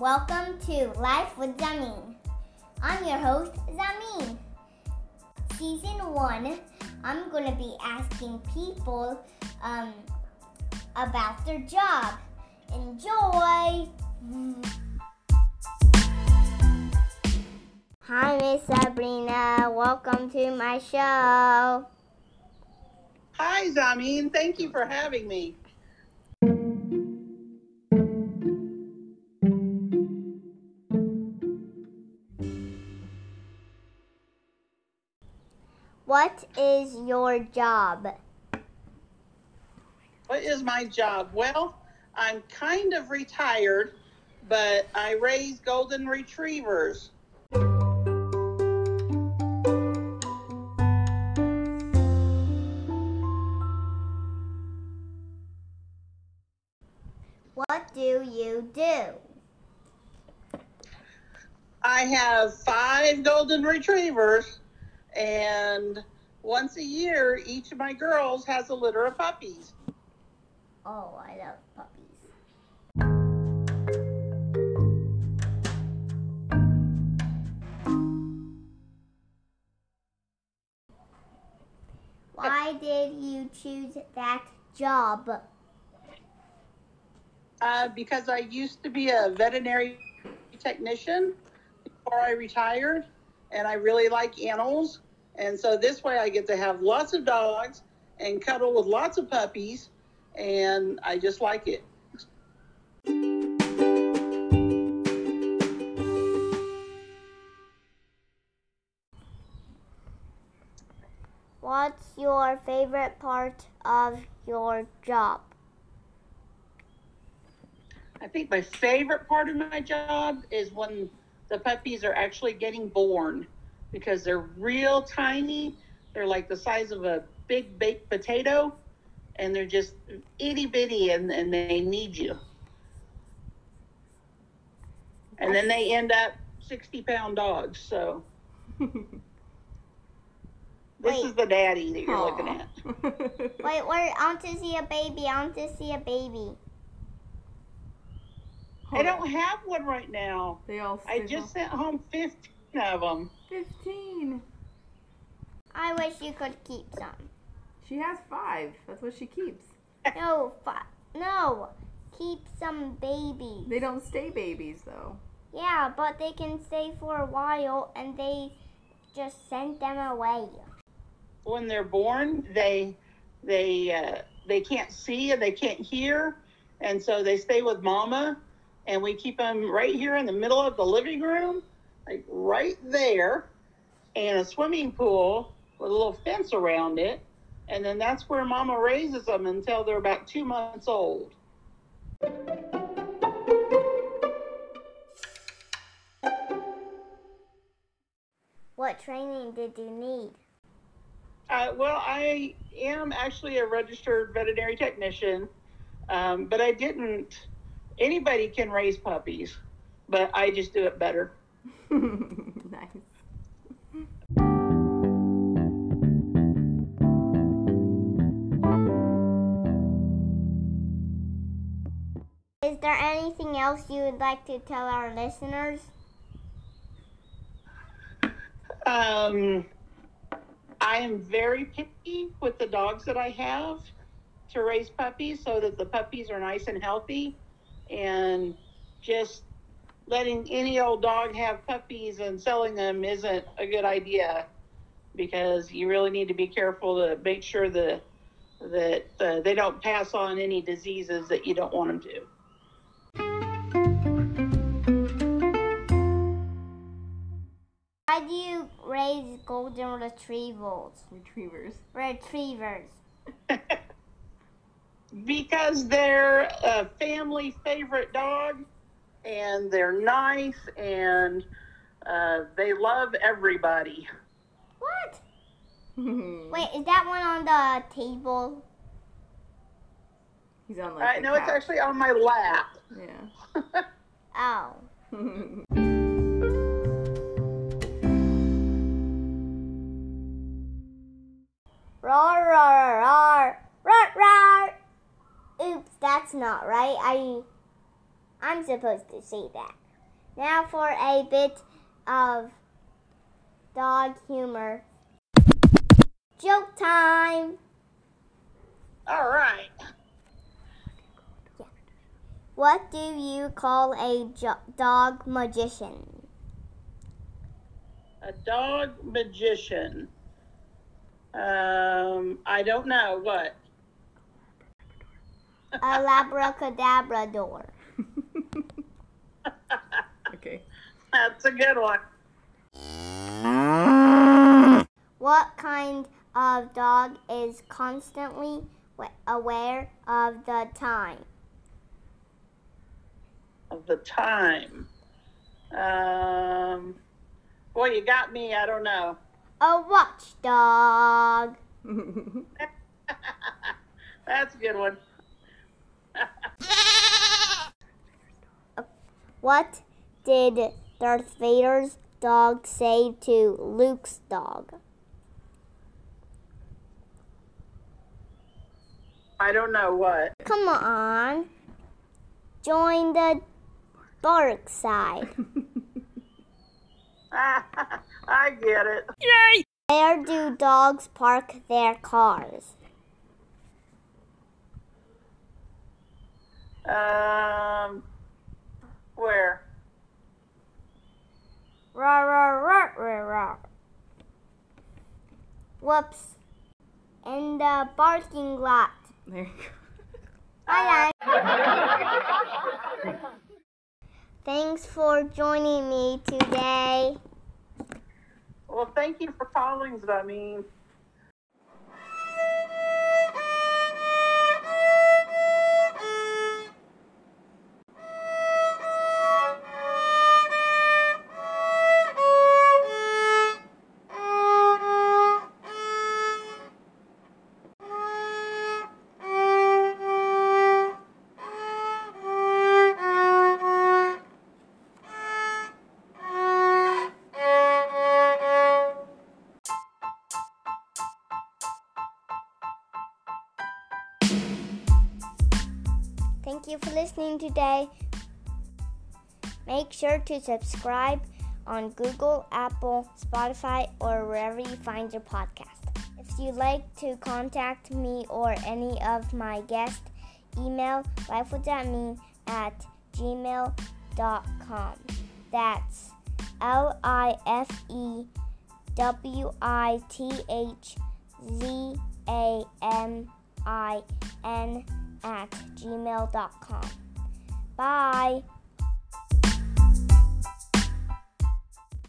Welcome to Life with Zamin. I'm your host, Zamin. Season 1, I'm going to be asking people um, about their job. Enjoy! Hi, Miss Sabrina. Welcome to my show. Hi, Zamin. Thank you for having me. What is your job? What is my job? Well, I'm kind of retired, but I raise golden retrievers. What do you do? I have five golden retrievers, and once a year, each of my girls has a litter of puppies. Oh, I love puppies. Why did you choose that job? Uh, because I used to be a veterinary technician before I retired, and I really like animals. And so this way I get to have lots of dogs and cuddle with lots of puppies, and I just like it. What's your favorite part of your job? I think my favorite part of my job is when the puppies are actually getting born because they're real tiny. They're like the size of a big baked potato and they're just itty bitty and, and they need you. And then they end up 60 pound dogs. So this Wait. is the daddy that you're looking at. Wait, wait, I want to see a baby. I want to see a baby. I don't have one right now. They all. I just all- sent home 15 of them. Fifteen. I wish you could keep some. She has five. That's what she keeps. No, fi- no, keep some babies. They don't stay babies though. Yeah, but they can stay for a while and they just send them away. when they're born, they they uh, they can't see and they can't hear, and so they stay with mama, and we keep them right here in the middle of the living room, like right there, and a swimming pool with a little fence around it, and then that's where mama raises them until they're about two months old. What training did you need? Uh, well, I am actually a registered veterinary technician, um, but I didn't. Anybody can raise puppies, but I just do it better. nice. Is there anything else you would like to tell our listeners? Um, I am very picky with the dogs that I have to raise puppies so that the puppies are nice and healthy, and just letting any old dog have puppies and selling them isn't a good idea because you really need to be careful to make sure that that uh, they don't pass on any diseases that you don't want them to. Why do you raise golden retrievals? Retrievers. Retrievers. because they're a family favorite dog and they're nice and uh, they love everybody. What? Wait. Wait, is that one on the table? He's on I like. the know it's actually on my lap. Yeah. Oh. that's not right. I, I'm supposed to say that. Now for a bit of dog humor. Joke time! All right. What do you call a jo- dog magician? A dog magician. Um, I don't know what. A labracadabrador. okay. That's a good one. What kind of dog is constantly aware of the time? Of the time. Um, boy, you got me. I don't know. A watchdog. That's a good one. What did Darth Vader's dog say to Luke's dog? I don't know what. Come on. Join the dark side. I get it. Yay! Where do dogs park their cars? Um, Whoops. In the parking lot. There you go. Bye, Thanks for joining me today. Well, thank you for calling, I you for listening today. Make sure to subscribe on Google, Apple, Spotify, or wherever you find your podcast. If you'd like to contact me or any of my guests, email lifewithzamin at gmail.com. That's L I F E W I T H Z A M I N at gmail.com. Bye.